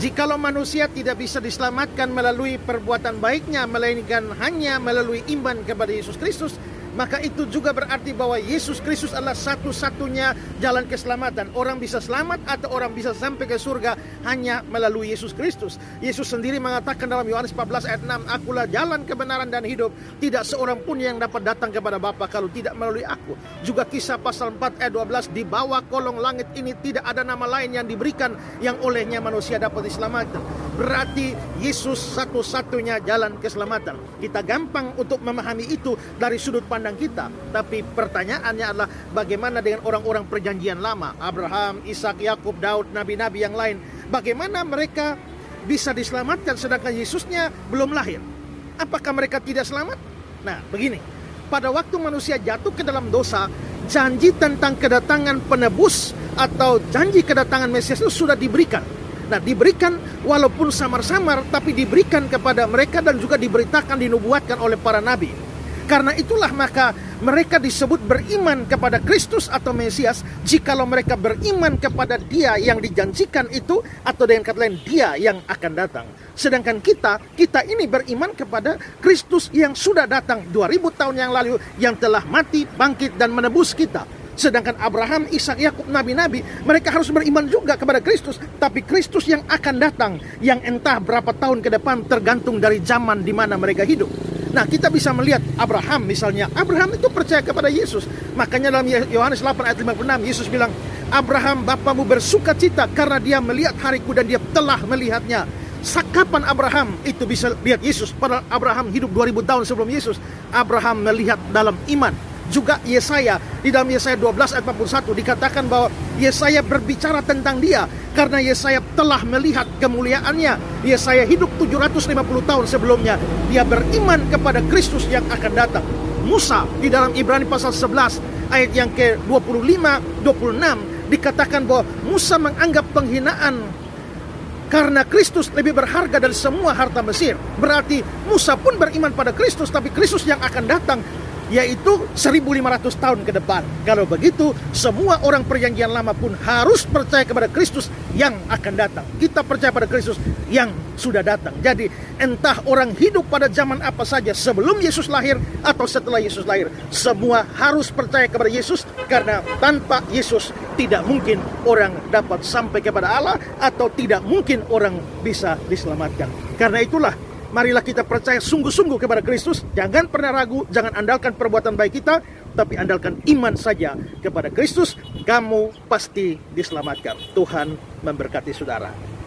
Jikalau manusia tidak bisa diselamatkan melalui perbuatan baiknya, melainkan hanya melalui iman kepada Yesus Kristus, maka itu juga berarti bahwa Yesus Kristus adalah satu-satunya jalan keselamatan. Orang bisa selamat atau orang bisa sampai ke surga hanya melalui Yesus Kristus. Yesus sendiri mengatakan dalam Yohanes 14 ayat 6, Akulah jalan kebenaran dan hidup. Tidak seorang pun yang dapat datang kepada Bapa kalau tidak melalui aku. Juga kisah pasal 4 ayat 12, di bawah kolong langit ini tidak ada nama lain yang diberikan yang olehnya manusia dapat diselamatkan. Berarti Yesus satu-satunya jalan keselamatan. Kita gampang untuk memahami itu dari sudut pandang kita. Tapi pertanyaannya adalah bagaimana dengan orang-orang perjanjian lama? Abraham, Ishak, Yakub, Daud, nabi-nabi yang lain. Bagaimana mereka bisa diselamatkan sedangkan Yesusnya belum lahir? Apakah mereka tidak selamat? Nah, begini. Pada waktu manusia jatuh ke dalam dosa, janji tentang kedatangan penebus atau janji kedatangan Mesias itu sudah diberikan. Nah, diberikan walaupun samar-samar, tapi diberikan kepada mereka dan juga diberitakan, dinubuatkan oleh para nabi. Karena itulah maka mereka disebut beriman kepada Kristus atau Mesias jikalau mereka beriman kepada dia yang dijanjikan itu atau dengan kata lain dia yang akan datang. Sedangkan kita, kita ini beriman kepada Kristus yang sudah datang 2000 tahun yang lalu yang telah mati, bangkit dan menebus kita. Sedangkan Abraham, Ishak, Yakub, nabi-nabi, mereka harus beriman juga kepada Kristus. Tapi Kristus yang akan datang, yang entah berapa tahun ke depan tergantung dari zaman di mana mereka hidup. Nah, kita bisa melihat Abraham misalnya. Abraham itu percaya kepada Yesus. Makanya dalam Yohanes 8 ayat 56 Yesus bilang, "Abraham bapamu bersuka cita karena dia melihat hariku dan dia telah melihatnya." Kapan Abraham itu bisa lihat Yesus? Padahal Abraham hidup 2000 tahun sebelum Yesus. Abraham melihat dalam iman juga Yesaya di dalam Yesaya 12 ayat 41 dikatakan bahwa Yesaya berbicara tentang dia karena Yesaya telah melihat kemuliaannya. Yesaya hidup 750 tahun sebelumnya. Dia beriman kepada Kristus yang akan datang. Musa di dalam Ibrani pasal 11 ayat yang ke-25 26 dikatakan bahwa Musa menganggap penghinaan karena Kristus lebih berharga dari semua harta Mesir. Berarti Musa pun beriman pada Kristus, tapi Kristus yang akan datang yaitu 1500 tahun ke depan. Kalau begitu, semua orang perjanjian lama pun harus percaya kepada Kristus yang akan datang. Kita percaya pada Kristus yang sudah datang. Jadi, entah orang hidup pada zaman apa saja sebelum Yesus lahir atau setelah Yesus lahir, semua harus percaya kepada Yesus karena tanpa Yesus tidak mungkin orang dapat sampai kepada Allah atau tidak mungkin orang bisa diselamatkan. Karena itulah Marilah kita percaya sungguh-sungguh kepada Kristus. Jangan pernah ragu, jangan andalkan perbuatan baik kita, tapi andalkan iman saja kepada Kristus. Kamu pasti diselamatkan. Tuhan memberkati saudara.